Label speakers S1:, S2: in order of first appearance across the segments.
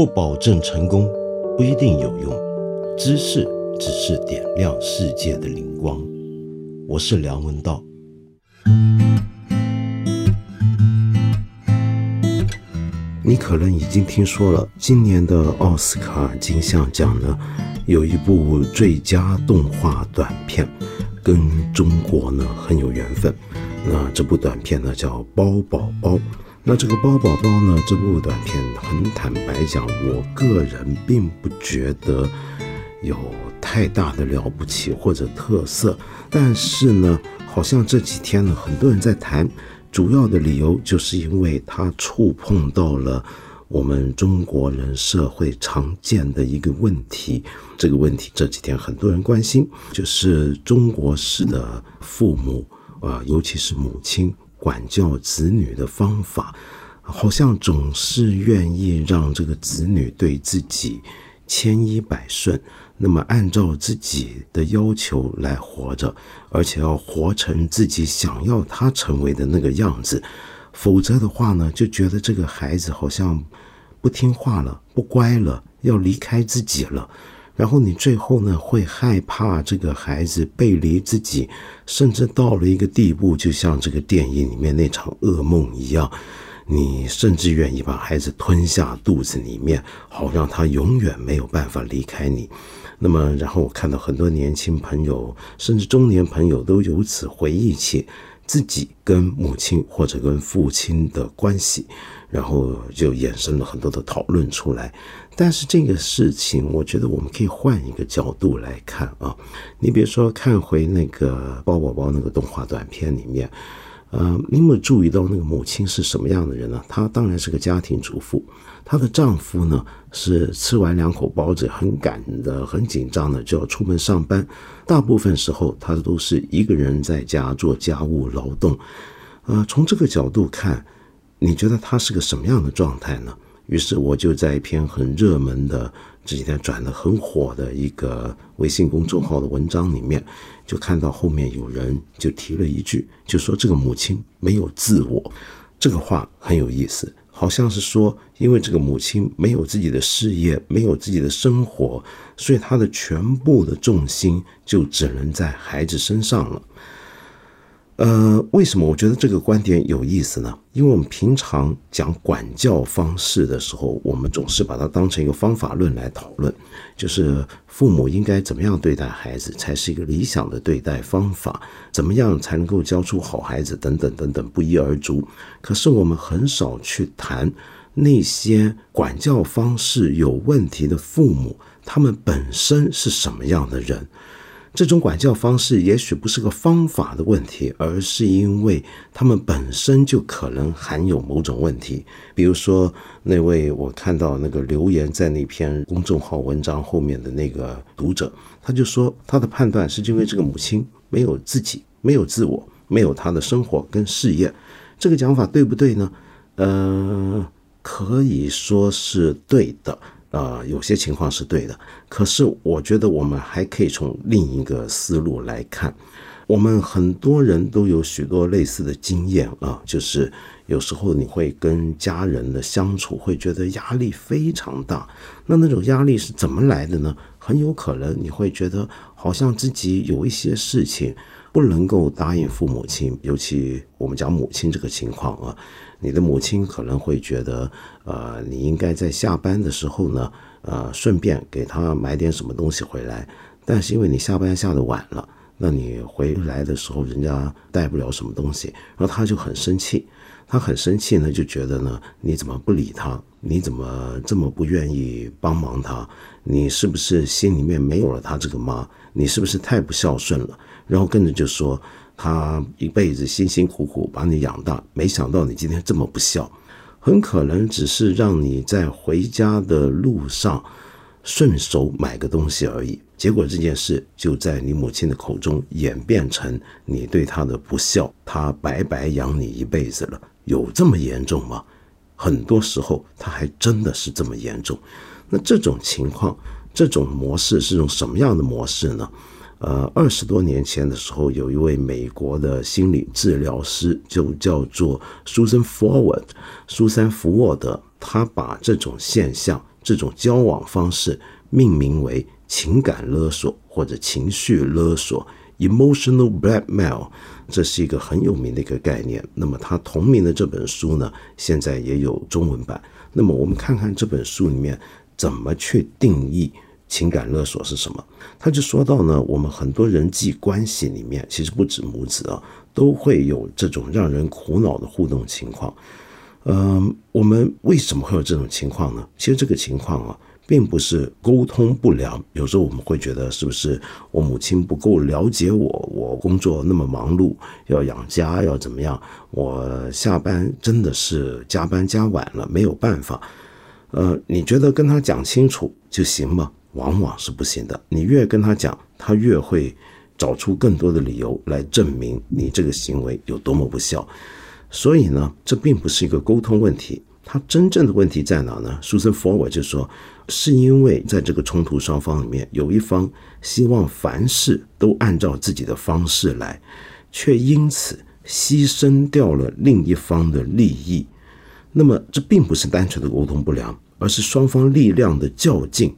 S1: 不保证成功，不一定有用。知识只是点亮世界的灵光。我是梁文道。你可能已经听说了，今年的奥斯卡金像奖呢，有一部最佳动画短片，跟中国呢很有缘分。那这部短片呢叫《包宝宝》。那这个《包宝宝》呢，这部短片很坦白讲，我个人并不觉得有太大的了不起或者特色。但是呢，好像这几天呢，很多人在谈。主要的理由就是因为它触碰到了我们中国人社会常见的一个问题。这个问题这几天很多人关心，就是中国式的父母啊，尤其是母亲管教子女的方法，好像总是愿意让这个子女对自己千依百顺。那么按照自己的要求来活着，而且要活成自己想要他成为的那个样子，否则的话呢，就觉得这个孩子好像不听话了、不乖了，要离开自己了。然后你最后呢，会害怕这个孩子背离自己，甚至到了一个地步，就像这个电影里面那场噩梦一样，你甚至愿意把孩子吞下肚子里面，好让他永远没有办法离开你。那么，然后我看到很多年轻朋友，甚至中年朋友都由此回忆起自己跟母亲或者跟父亲的关系，然后就衍生了很多的讨论出来。但是这个事情，我觉得我们可以换一个角度来看啊。你比如说，看回那个包宝宝那个动画短片里面。呃，你有没有注意到那个母亲是什么样的人呢？她当然是个家庭主妇，她的丈夫呢是吃完两口包子，很赶的、很紧张的就要出门上班。大部分时候，她都是一个人在家做家务劳动。呃，从这个角度看，你觉得她是个什么样的状态呢？于是我就在一篇很热门的这几天转的很火的一个微信公众号的文章里面，就看到后面有人就提了一句，就说这个母亲没有自我，这个话很有意思，好像是说，因为这个母亲没有自己的事业，没有自己的生活，所以她的全部的重心就只能在孩子身上了。呃，为什么我觉得这个观点有意思呢？因为我们平常讲管教方式的时候，我们总是把它当成一个方法论来讨论，就是父母应该怎么样对待孩子才是一个理想的对待方法，怎么样才能够教出好孩子等等等等不一而足。可是我们很少去谈那些管教方式有问题的父母，他们本身是什么样的人。这种管教方式也许不是个方法的问题，而是因为他们本身就可能含有某种问题。比如说，那位我看到那个留言在那篇公众号文章后面的那个读者，他就说他的判断是因为这个母亲没有自己，没有自我，没有他的生活跟事业。这个讲法对不对呢？呃，可以说是对的。呃，有些情况是对的，可是我觉得我们还可以从另一个思路来看。我们很多人都有许多类似的经验啊，就是有时候你会跟家人的相处会觉得压力非常大。那那种压力是怎么来的呢？很有可能你会觉得好像自己有一些事情不能够答应父母亲，尤其我们讲母亲这个情况啊。你的母亲可能会觉得，呃，你应该在下班的时候呢，呃，顺便给他买点什么东西回来。但是因为你下班下的晚了，那你回来的时候人家带不了什么东西，然后他就很生气。他很生气呢，就觉得呢，你怎么不理他？你怎么这么不愿意帮忙他？你是不是心里面没有了他这个妈？你是不是太不孝顺了？然后跟着就说。他一辈子辛辛苦苦把你养大，没想到你今天这么不孝，很可能只是让你在回家的路上顺手买个东西而已。结果这件事就在你母亲的口中演变成你对她的不孝，她白白养你一辈子了，有这么严重吗？很多时候，他还真的是这么严重。那这种情况，这种模式是种什么样的模式呢？呃，二十多年前的时候，有一位美国的心理治疗师，就叫做 Susan Forward，苏珊·福沃德。他把这种现象、这种交往方式命名为情感勒索或者情绪勒索 （emotional blackmail）。这是一个很有名的一个概念。那么，他同名的这本书呢，现在也有中文版。那么，我们看看这本书里面怎么去定义情感勒索是什么。他就说到呢，我们很多人际关系里面，其实不止母子啊，都会有这种让人苦恼的互动情况。嗯，我们为什么会有这种情况呢？其实这个情况啊。并不是沟通不良，有时候我们会觉得是不是我母亲不够了解我？我工作那么忙碌，要养家，要怎么样？我下班真的是加班加晚了，没有办法。呃，你觉得跟他讲清楚就行吗？往往是不行的。你越跟他讲，他越会找出更多的理由来证明你这个行为有多么不孝。所以呢，这并不是一个沟通问题。他真正的问题在哪呢？Susan Forward 就说，是因为在这个冲突双方里面，有一方希望凡事都按照自己的方式来，却因此牺牲掉了另一方的利益。那么，这并不是单纯的沟通不良，而是双方力量的较劲。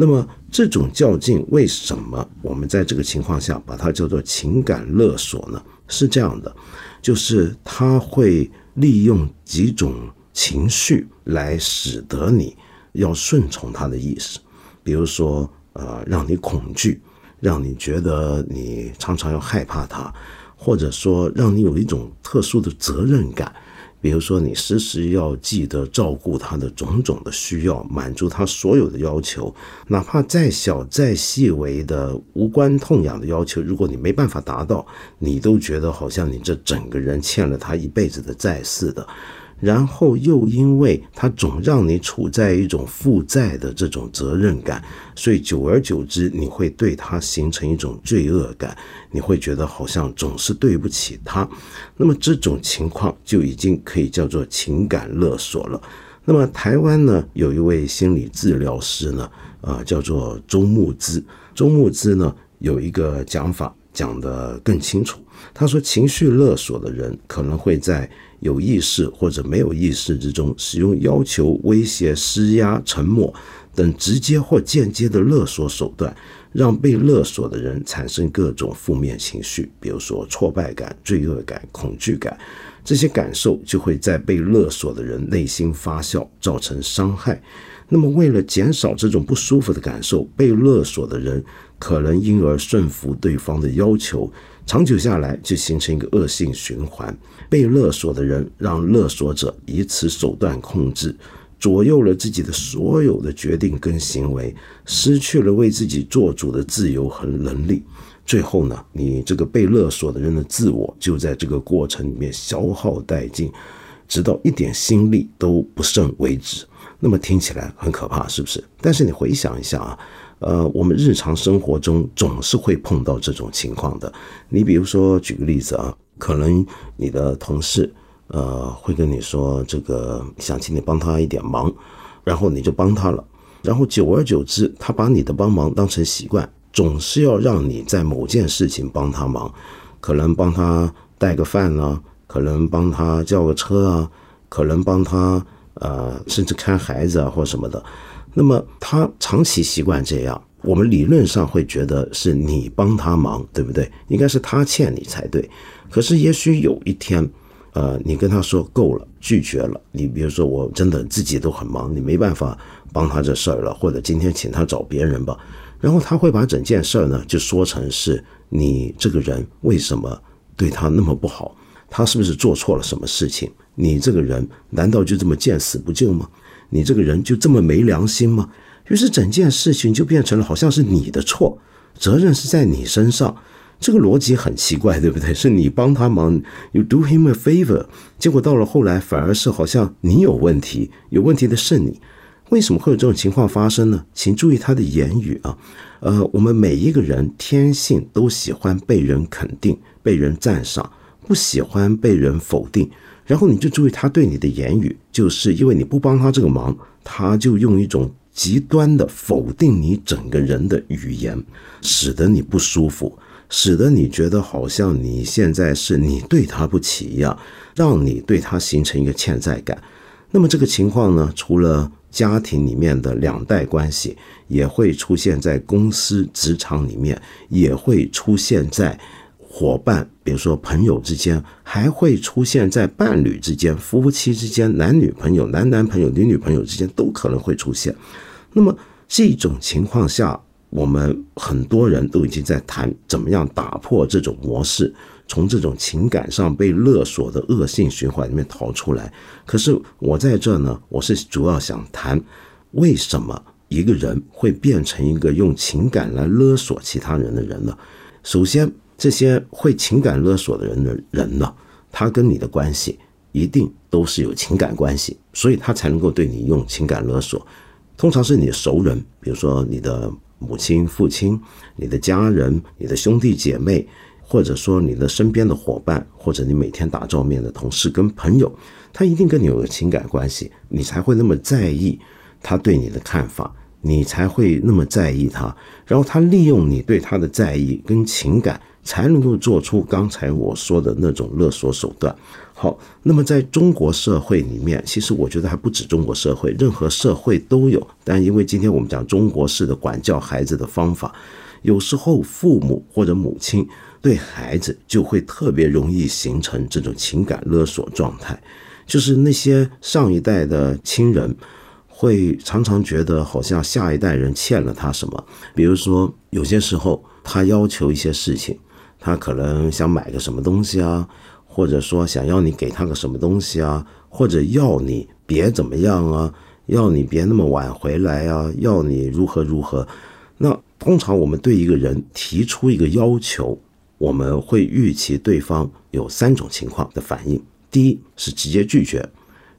S1: 那么，这种较劲为什么我们在这个情况下把它叫做情感勒索呢？是这样的，就是他会利用几种。情绪来使得你要顺从他的意思，比如说，呃，让你恐惧，让你觉得你常常要害怕他，或者说让你有一种特殊的责任感，比如说你时时要记得照顾他的种种的需要，满足他所有的要求，哪怕再小再细微的无关痛痒的要求，如果你没办法达到，你都觉得好像你这整个人欠了他一辈子的债似的。然后又因为他总让你处在一种负债的这种责任感，所以久而久之，你会对他形成一种罪恶感，你会觉得好像总是对不起他。那么这种情况就已经可以叫做情感勒索了。那么台湾呢，有一位心理治疗师呢，啊，叫做周木之。周木之呢有一个讲法讲得更清楚，他说情绪勒索的人可能会在。有意识或者没有意识之中，使用要求、威胁、施压、沉默等直接或间接的勒索手段，让被勒索的人产生各种负面情绪，比如说挫败感、罪恶感、恐惧感，这些感受就会在被勒索的人内心发酵，造成伤害。那么，为了减少这种不舒服的感受，被勒索的人可能因而顺服对方的要求。长久下来，就形成一个恶性循环。被勒索的人让勒索者以此手段控制，左右了自己的所有的决定跟行为，失去了为自己做主的自由和能力。最后呢，你这个被勒索的人的自我就在这个过程里面消耗殆尽，直到一点心力都不剩为止。那么听起来很可怕，是不是？但是你回想一下啊。呃，我们日常生活中总是会碰到这种情况的。你比如说，举个例子啊，可能你的同事，呃，会跟你说这个想请你帮他一点忙，然后你就帮他了。然后久而久之，他把你的帮忙当成习惯，总是要让你在某件事情帮他忙，可能帮他带个饭啊，可能帮他叫个车啊，可能帮他呃，甚至看孩子啊或什么的。那么他长期习惯这样，我们理论上会觉得是你帮他忙，对不对？应该是他欠你才对。可是也许有一天，呃，你跟他说够了，拒绝了。你比如说，我真的自己都很忙，你没办法帮他这事儿了，或者今天请他找别人吧。然后他会把整件事儿呢就说成是你这个人为什么对他那么不好？他是不是做错了什么事情？你这个人难道就这么见死不救吗？你这个人就这么没良心吗？于是整件事情就变成了好像是你的错，责任是在你身上。这个逻辑很奇怪，对不对？是你帮他忙，you do him a favor，结果到了后来反而是好像你有问题，有问题的是你。为什么会有这种情况发生呢？请注意他的言语啊。呃，我们每一个人天性都喜欢被人肯定、被人赞赏，不喜欢被人否定。然后你就注意他对你的言语，就是因为你不帮他这个忙，他就用一种极端的否定你整个人的语言，使得你不舒服，使得你觉得好像你现在是你对他不起一样，让你对他形成一个欠债感。那么这个情况呢，除了家庭里面的两代关系，也会出现在公司职场里面，也会出现在伙伴，比如说朋友之间，还会出现在伴侣之间、夫妻之间、男女朋友、男男朋友、女女朋友之间，都可能会出现。那么这种情况下，我们很多人都已经在谈怎么样打破这种模式，从这种情感上被勒索的恶性循环里面逃出来。可是我在这呢，我是主要想谈为什么一个人会变成一个用情感来勒索其他人的人呢？首先，这些会情感勒索的人的人呢，他跟你的关系一定都是有情感关系，所以他才能够对你用情感勒索。通常是你的熟人，比如说你的。母亲、父亲、你的家人、你的兄弟姐妹，或者说你的身边的伙伴，或者你每天打照面的同事跟朋友，他一定跟你有情感关系，你才会那么在意他对你的看法，你才会那么在意他，然后他利用你对他的在意跟情感。才能够做出刚才我说的那种勒索手段。好，那么在中国社会里面，其实我觉得还不止中国社会，任何社会都有。但因为今天我们讲中国式的管教孩子的方法，有时候父母或者母亲对孩子就会特别容易形成这种情感勒索状态，就是那些上一代的亲人会常常觉得好像下一代人欠了他什么，比如说有些时候他要求一些事情。他可能想买个什么东西啊，或者说想要你给他个什么东西啊，或者要你别怎么样啊，要你别那么晚回来啊，要你如何如何。那通常我们对一个人提出一个要求，我们会预期对方有三种情况的反应：第一是直接拒绝，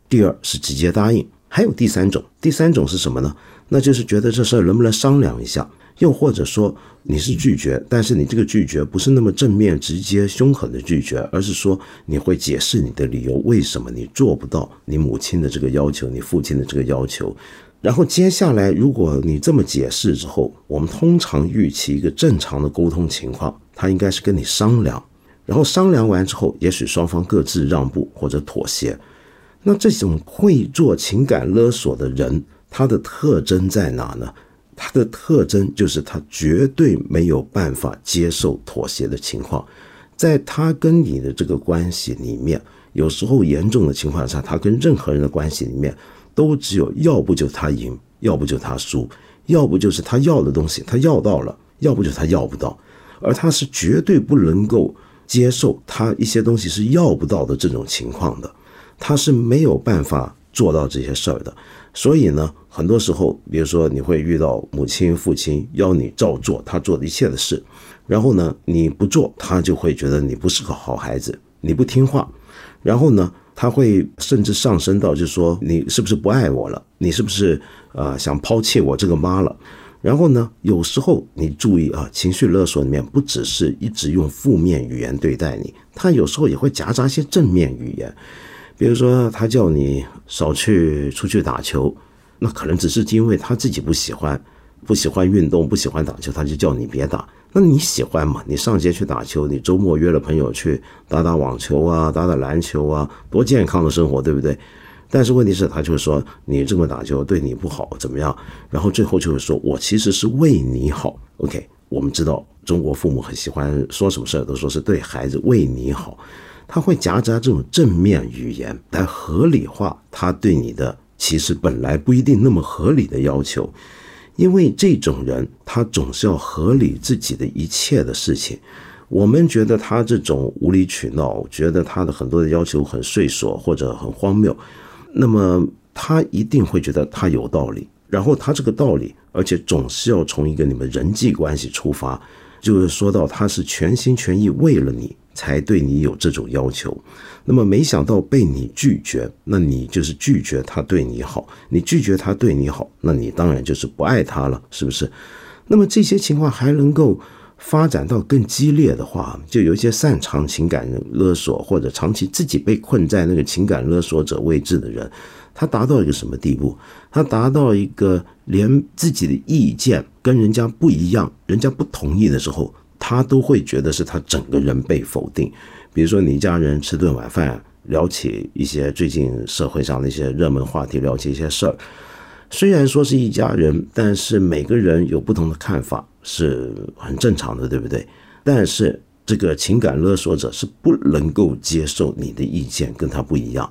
S1: 第二是直接答应，还有第三种。第三种是什么呢？那就是觉得这事儿能不能商量一下。又或者说你是拒绝，但是你这个拒绝不是那么正面、直接、凶狠的拒绝，而是说你会解释你的理由，为什么你做不到你母亲的这个要求，你父亲的这个要求。然后接下来，如果你这么解释之后，我们通常预期一个正常的沟通情况，他应该是跟你商量，然后商量完之后，也许双方各自让步或者妥协。那这种会做情感勒索的人，他的特征在哪呢？他的特征就是他绝对没有办法接受妥协的情况，在他跟你的这个关系里面，有时候严重的情况下，他跟任何人的关系里面都只有要不就他赢，要不就他输，要不就是他要的东西他要到了，要不就他要不到，而他是绝对不能够接受他一些东西是要不到的这种情况的，他是没有办法做到这些事儿的。所以呢，很多时候，比如说你会遇到母亲、父亲要你照做他做的一切的事，然后呢，你不做，他就会觉得你不是个好孩子，你不听话，然后呢，他会甚至上升到就是说你是不是不爱我了？你是不是呃想抛弃我这个妈了？然后呢，有时候你注意啊，情绪勒索里面不只是一直用负面语言对待你，他有时候也会夹杂一些正面语言。比如说，他叫你少去出去打球，那可能只是因为他自己不喜欢，不喜欢运动，不喜欢打球，他就叫你别打。那你喜欢嘛？你上街去打球，你周末约了朋友去打打网球啊，打打篮球啊，多健康的生活，对不对？但是问题是，他就说你这么打球对你不好，怎么样？然后最后就会说我其实是为你好。OK，我们知道中国父母很喜欢说什么事儿都说是对孩子为你好。他会夹杂这种正面语言来合理化他对你的其实本来不一定那么合理的要求，因为这种人他总是要合理自己的一切的事情。我们觉得他这种无理取闹，觉得他的很多的要求很碎琐或者很荒谬，那么他一定会觉得他有道理。然后他这个道理，而且总是要从一个你们人际关系出发，就是说到他是全心全意为了你。才对你有这种要求，那么没想到被你拒绝，那你就是拒绝他对你好，你拒绝他对你好，那你当然就是不爱他了，是不是？那么这些情况还能够发展到更激烈的话，就有一些擅长情感勒索或者长期自己被困在那个情感勒索者位置的人，他达到一个什么地步？他达到一个连自己的意见跟人家不一样，人家不同意的时候。他都会觉得是他整个人被否定，比如说你一家人吃顿晚饭，聊起一些最近社会上的一些热门话题，聊起一些事儿。虽然说是一家人，但是每个人有不同的看法是很正常的，对不对？但是这个情感勒索者是不能够接受你的意见跟他不一样。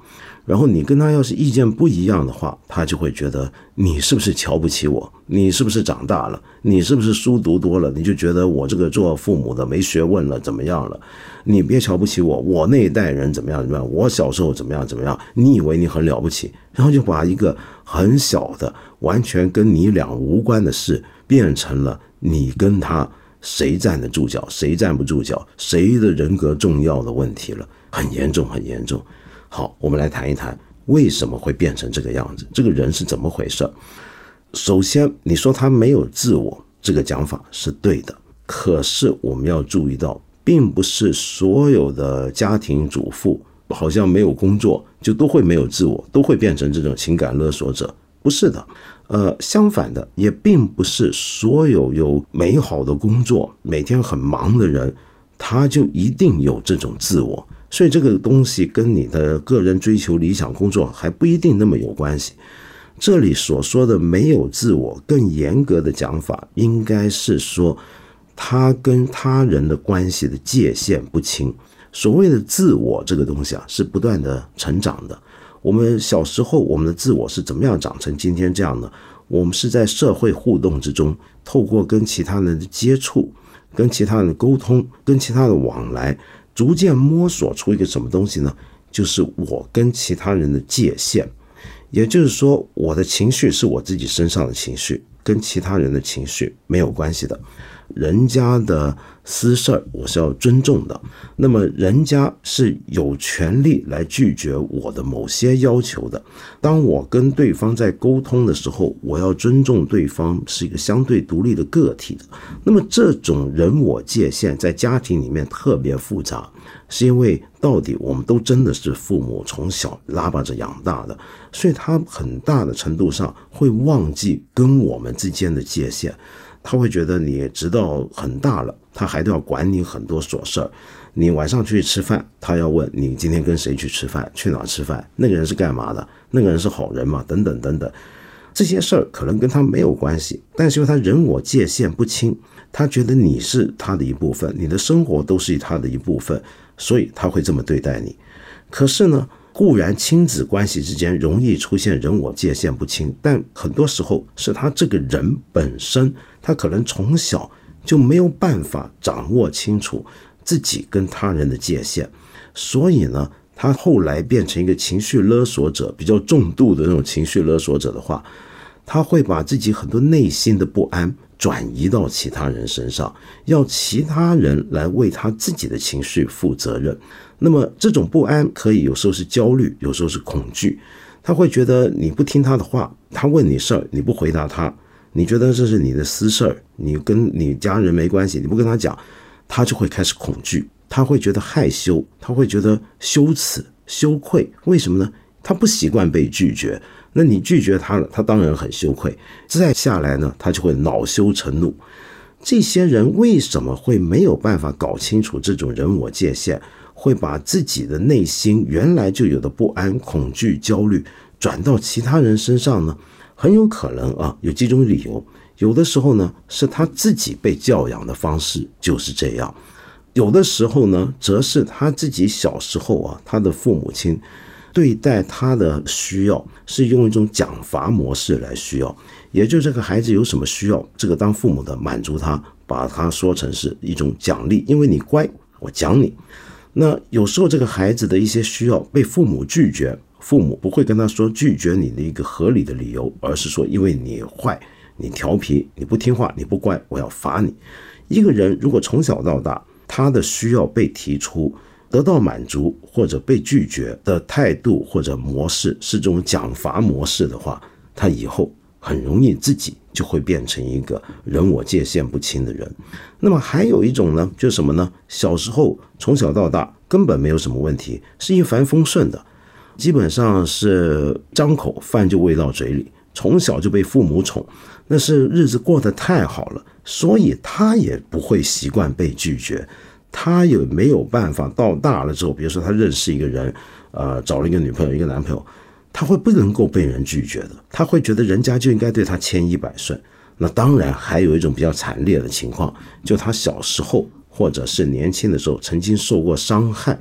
S1: 然后你跟他要是意见不一样的话，他就会觉得你是不是瞧不起我？你是不是长大了？你是不是书读多了？你就觉得我这个做父母的没学问了？怎么样了？你别瞧不起我，我那一代人怎么样怎么样？我小时候怎么样怎么样？你以为你很了不起？然后就把一个很小的、完全跟你俩无关的事，变成了你跟他谁站得住脚，谁站不住脚，谁的人格重要的问题了，很严重，很严重。好，我们来谈一谈为什么会变成这个样子，这个人是怎么回事？首先，你说他没有自我，这个讲法是对的。可是我们要注意到，并不是所有的家庭主妇好像没有工作就都会没有自我，都会变成这种情感勒索者，不是的。呃，相反的，也并不是所有有美好的工作、每天很忙的人，他就一定有这种自我。所以这个东西跟你的个人追求理想工作还不一定那么有关系。这里所说的没有自我，更严格的讲法应该是说，他跟他人的关系的界限不清。所谓的自我这个东西啊，是不断的成长的。我们小时候，我们的自我是怎么样长成今天这样的？我们是在社会互动之中，透过跟其他人的接触、跟其他人的沟通、跟其他的往来。逐渐摸索出一个什么东西呢？就是我跟其他人的界限，也就是说，我的情绪是我自己身上的情绪，跟其他人的情绪没有关系的。人家的私事儿我是要尊重的，那么人家是有权利来拒绝我的某些要求的。当我跟对方在沟通的时候，我要尊重对方是一个相对独立的个体的。那么这种人我界限在家庭里面特别复杂，是因为到底我们都真的是父母从小拉拔着养大的，所以他很大的程度上会忘记跟我们之间的界限。他会觉得你直到很大了，他还都要管你很多琐事儿。你晚上出去吃饭，他要问你今天跟谁去吃饭，去哪吃饭，那个人是干嘛的，那个人是好人吗？等等等等，这些事儿可能跟他没有关系，但是因为他人我界限不清，他觉得你是他的一部分，你的生活都是他的一部分，所以他会这么对待你。可是呢？固然亲子关系之间容易出现人我界限不清，但很多时候是他这个人本身，他可能从小就没有办法掌握清楚自己跟他人的界限，所以呢，他后来变成一个情绪勒索者，比较重度的那种情绪勒索者的话，他会把自己很多内心的不安转移到其他人身上，要其他人来为他自己的情绪负责任。那么这种不安可以有时候是焦虑，有时候是恐惧。他会觉得你不听他的话，他问你事儿你不回答他，你觉得这是你的私事儿，你跟你家人没关系，你不跟他讲，他就会开始恐惧，他会觉得害羞，他会觉得羞耻、羞愧。为什么呢？他不习惯被拒绝，那你拒绝他了，他当然很羞愧。再下来呢，他就会恼羞成怒。这些人为什么会没有办法搞清楚这种人我界限？会把自己的内心原来就有的不安、恐惧、焦虑转到其他人身上呢？很有可能啊，有几种理由。有的时候呢，是他自己被教养的方式就是这样；有的时候呢，则是他自己小时候啊，他的父母亲对待他的需要是用一种奖罚模式来需要，也就这个孩子有什么需要，这个当父母的满足他，把他说成是一种奖励，因为你乖，我奖你。那有时候这个孩子的一些需要被父母拒绝，父母不会跟他说拒绝你的一个合理的理由，而是说因为你坏、你调皮、你不听话、你不乖，我要罚你。一个人如果从小到大他的需要被提出、得到满足或者被拒绝的态度或者模式是这种奖罚模式的话，他以后。很容易自己就会变成一个人我界限不清的人。那么还有一种呢，就是什么呢？小时候从小到大根本没有什么问题，是一帆风顺的，基本上是张口饭就喂到嘴里，从小就被父母宠，那是日子过得太好了，所以他也不会习惯被拒绝，他也没有办法到大了之后，比如说他认识一个人。呃找了一个女朋友一个男朋友，他会不能够被人拒绝的，他会觉得人家就应该对他千依百顺。那当然还有一种比较惨烈的情况，就他小时候或者是年轻的时候曾经受过伤害。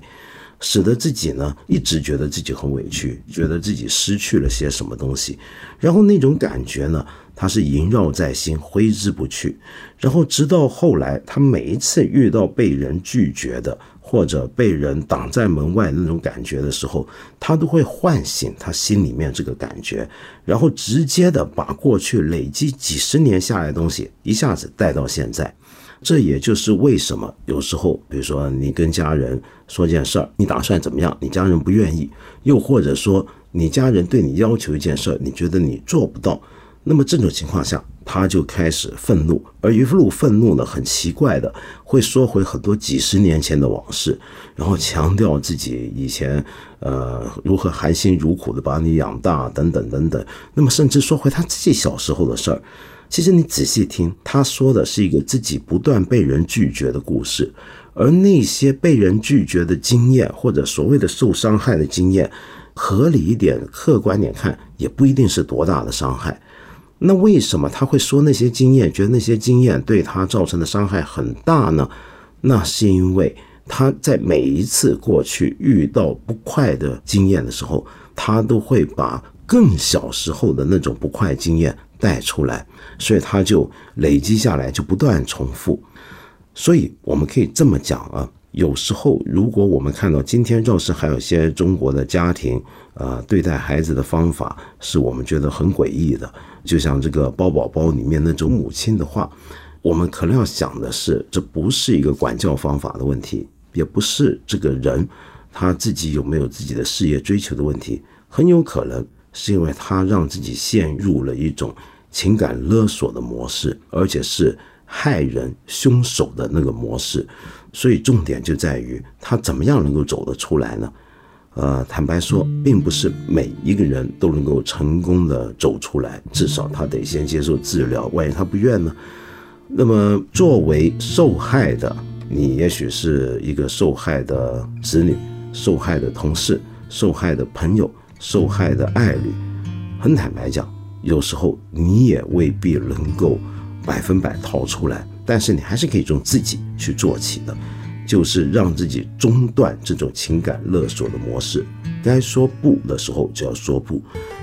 S1: 使得自己呢一直觉得自己很委屈，觉得自己失去了些什么东西，然后那种感觉呢，他是萦绕在心，挥之不去。然后直到后来，他每一次遇到被人拒绝的，或者被人挡在门外那种感觉的时候，他都会唤醒他心里面这个感觉，然后直接的把过去累积几十年下来的东西一下子带到现在。这也就是为什么有时候，比如说你跟家人说件事儿，你打算怎么样？你家人不愿意，又或者说你家人对你要求一件事儿，你觉得你做不到，那么这种情况下，他就开始愤怒，而一路愤怒呢，很奇怪的会说回很多几十年前的往事，然后强调自己以前呃如何含辛茹苦的把你养大等等等等，那么甚至说回他自己小时候的事儿。其实你仔细听，他说的是一个自己不断被人拒绝的故事，而那些被人拒绝的经验，或者所谓的受伤害的经验，合理一点、客观点看，也不一定是多大的伤害。那为什么他会说那些经验，觉得那些经验对他造成的伤害很大呢？那是因为他在每一次过去遇到不快的经验的时候，他都会把更小时候的那种不快经验。带出来，所以他就累积下来，就不断重复。所以我们可以这么讲啊，有时候如果我们看到今天，要是还有些中国的家庭，呃，对待孩子的方法是我们觉得很诡异的，就像这个包宝宝里面那种母亲的话，我们可能要想的是，这不是一个管教方法的问题，也不是这个人他自己有没有自己的事业追求的问题，很有可能。是因为他让自己陷入了一种情感勒索的模式，而且是害人凶手的那个模式，所以重点就在于他怎么样能够走得出来呢？呃，坦白说，并不是每一个人都能够成功的走出来，至少他得先接受治疗。万一他不愿呢？那么作为受害的，你也许是一个受害的子女、受害的同事、受害的朋友。受害的爱侣，很坦白讲，有时候你也未必能够百分百逃出来，但是你还是可以从自己去做起的，就是让自己中断这种情感勒索的模式，该说不的时候就要说不。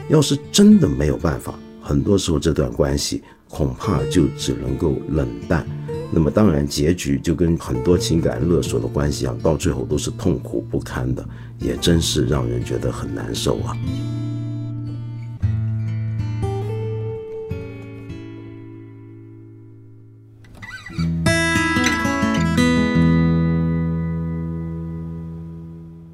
S1: 要是真的没有办法，很多时候这段关系恐怕就只能够冷淡。那么当然，结局就跟很多情感勒索的关系一样，到最后都是痛苦不堪的，也真是让人觉得很难受啊。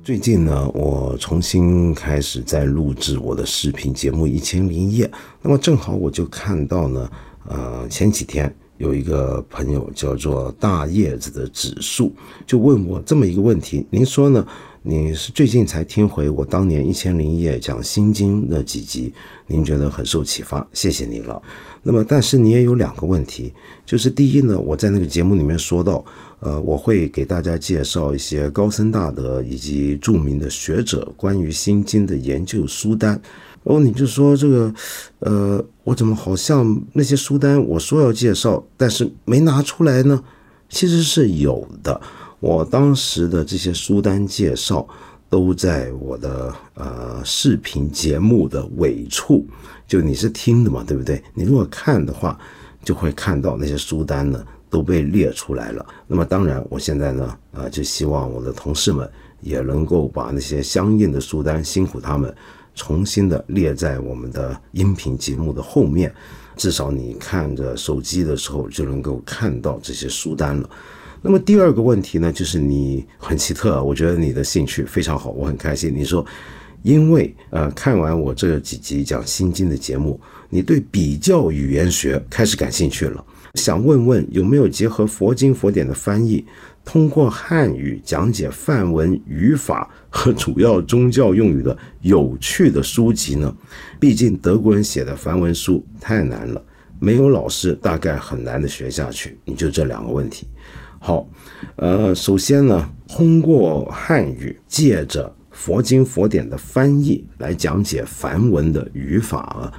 S1: 最近呢，我重新开始在录制我的视频节目《一千零一夜》，那么正好我就看到呢，呃，前几天。有一个朋友叫做大叶子的指数，就问我这么一个问题：您说呢？你是最近才听回我当年一千零一夜讲心经的几集，您觉得很受启发，谢谢你了。那么，但是你也有两个问题，就是第一呢，我在那个节目里面说到，呃，我会给大家介绍一些高僧大德以及著名的学者关于心经的研究书单。然后你就说这个，呃，我怎么好像那些书单我说要介绍，但是没拿出来呢？其实是有的，我当时的这些书单介绍都在我的呃视频节目的尾处，就你是听的嘛，对不对？你如果看的话，就会看到那些书单呢都被列出来了。那么当然，我现在呢，呃，就希望我的同事们也能够把那些相应的书单，辛苦他们。重新的列在我们的音频节目的后面，至少你看着手机的时候就能够看到这些书单了。那么第二个问题呢，就是你很奇特，我觉得你的兴趣非常好，我很开心。你说，因为呃看完我这几集讲心经的节目，你对比较语言学开始感兴趣了，想问问有没有结合佛经佛典的翻译。通过汉语讲解梵文语法和主要宗教用语的有趣的书籍呢？毕竟德国人写的梵文书太难了，没有老师大概很难的学下去。你就这两个问题。好，呃，首先呢，通过汉语借着佛经佛典的翻译来讲解梵文的语法啊，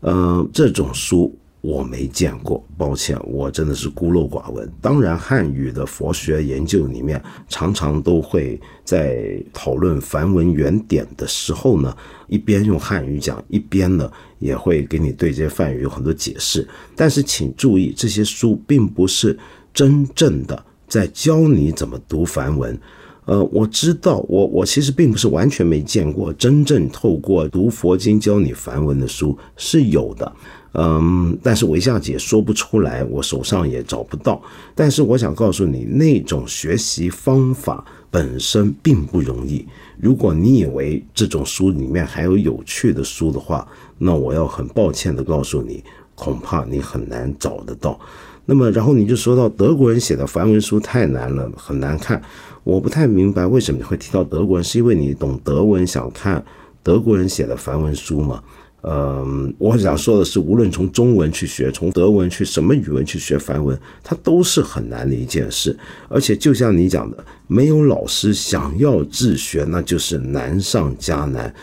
S1: 呃，这种书。我没见过，抱歉，我真的是孤陋寡闻。当然，汉语的佛学研究里面，常常都会在讨论梵文原点的时候呢，一边用汉语讲，一边呢也会给你对这些梵语有很多解释。但是，请注意，这些书并不是真正的在教你怎么读梵文。呃，我知道，我我其实并不是完全没见过真正透过读佛经教你梵文的书是有的。嗯，但是我一下子也说不出来，我手上也找不到。但是我想告诉你，那种学习方法本身并不容易。如果你以为这种书里面还有有趣的书的话，那我要很抱歉的告诉你，恐怕你很难找得到。那么，然后你就说到德国人写的梵文书太难了，很难看。我不太明白为什么你会提到德国人，是因为你懂德文，想看德国人写的梵文书吗？嗯，我想说的是，无论从中文去学，从德文去什么语文去学梵文，它都是很难的一件事。而且就像你讲的，没有老师想要自学，那就是难上加难。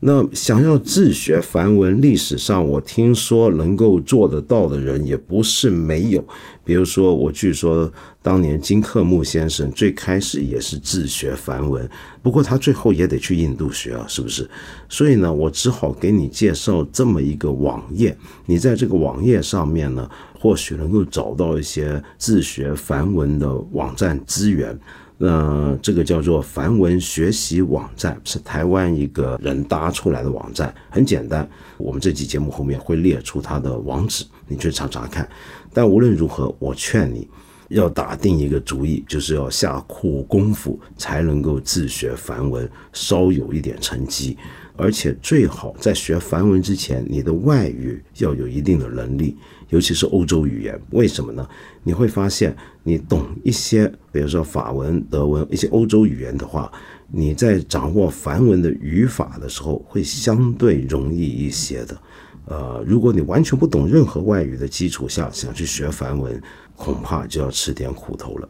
S1: 那想要自学梵文，历史上我听说能够做得到的人也不是没有。比如说，我据说当年金克木先生最开始也是自学梵文，不过他最后也得去印度学啊，是不是？所以呢，我只好给你介绍这么一个网页，你在这个网页上面呢，或许能够找到一些自学梵文的网站资源。那这个叫做梵文学习网站，是台湾一个人搭出来的网站，很简单。我们这期节目后面会列出它的网址，你去查查看。但无论如何，我劝你要打定一个主意，就是要下苦功夫才能够自学梵文，稍有一点成绩。而且最好在学梵文之前，你的外语要有一定的能力。尤其是欧洲语言，为什么呢？你会发现，你懂一些，比如说法文、德文一些欧洲语言的话，你在掌握梵文的语法的时候，会相对容易一些的。呃，如果你完全不懂任何外语的基础下想去学梵文，恐怕就要吃点苦头了。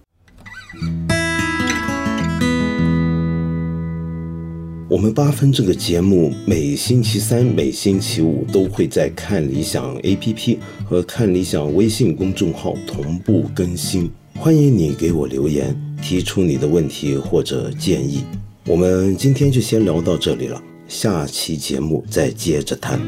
S1: 我们八分这个节目每星期三、每星期五都会在看理想 APP 和看理想微信公众号同步更新，欢迎你给我留言，提出你的问题或者建议。我们今天就先聊到这里了，下期节目再接着谈。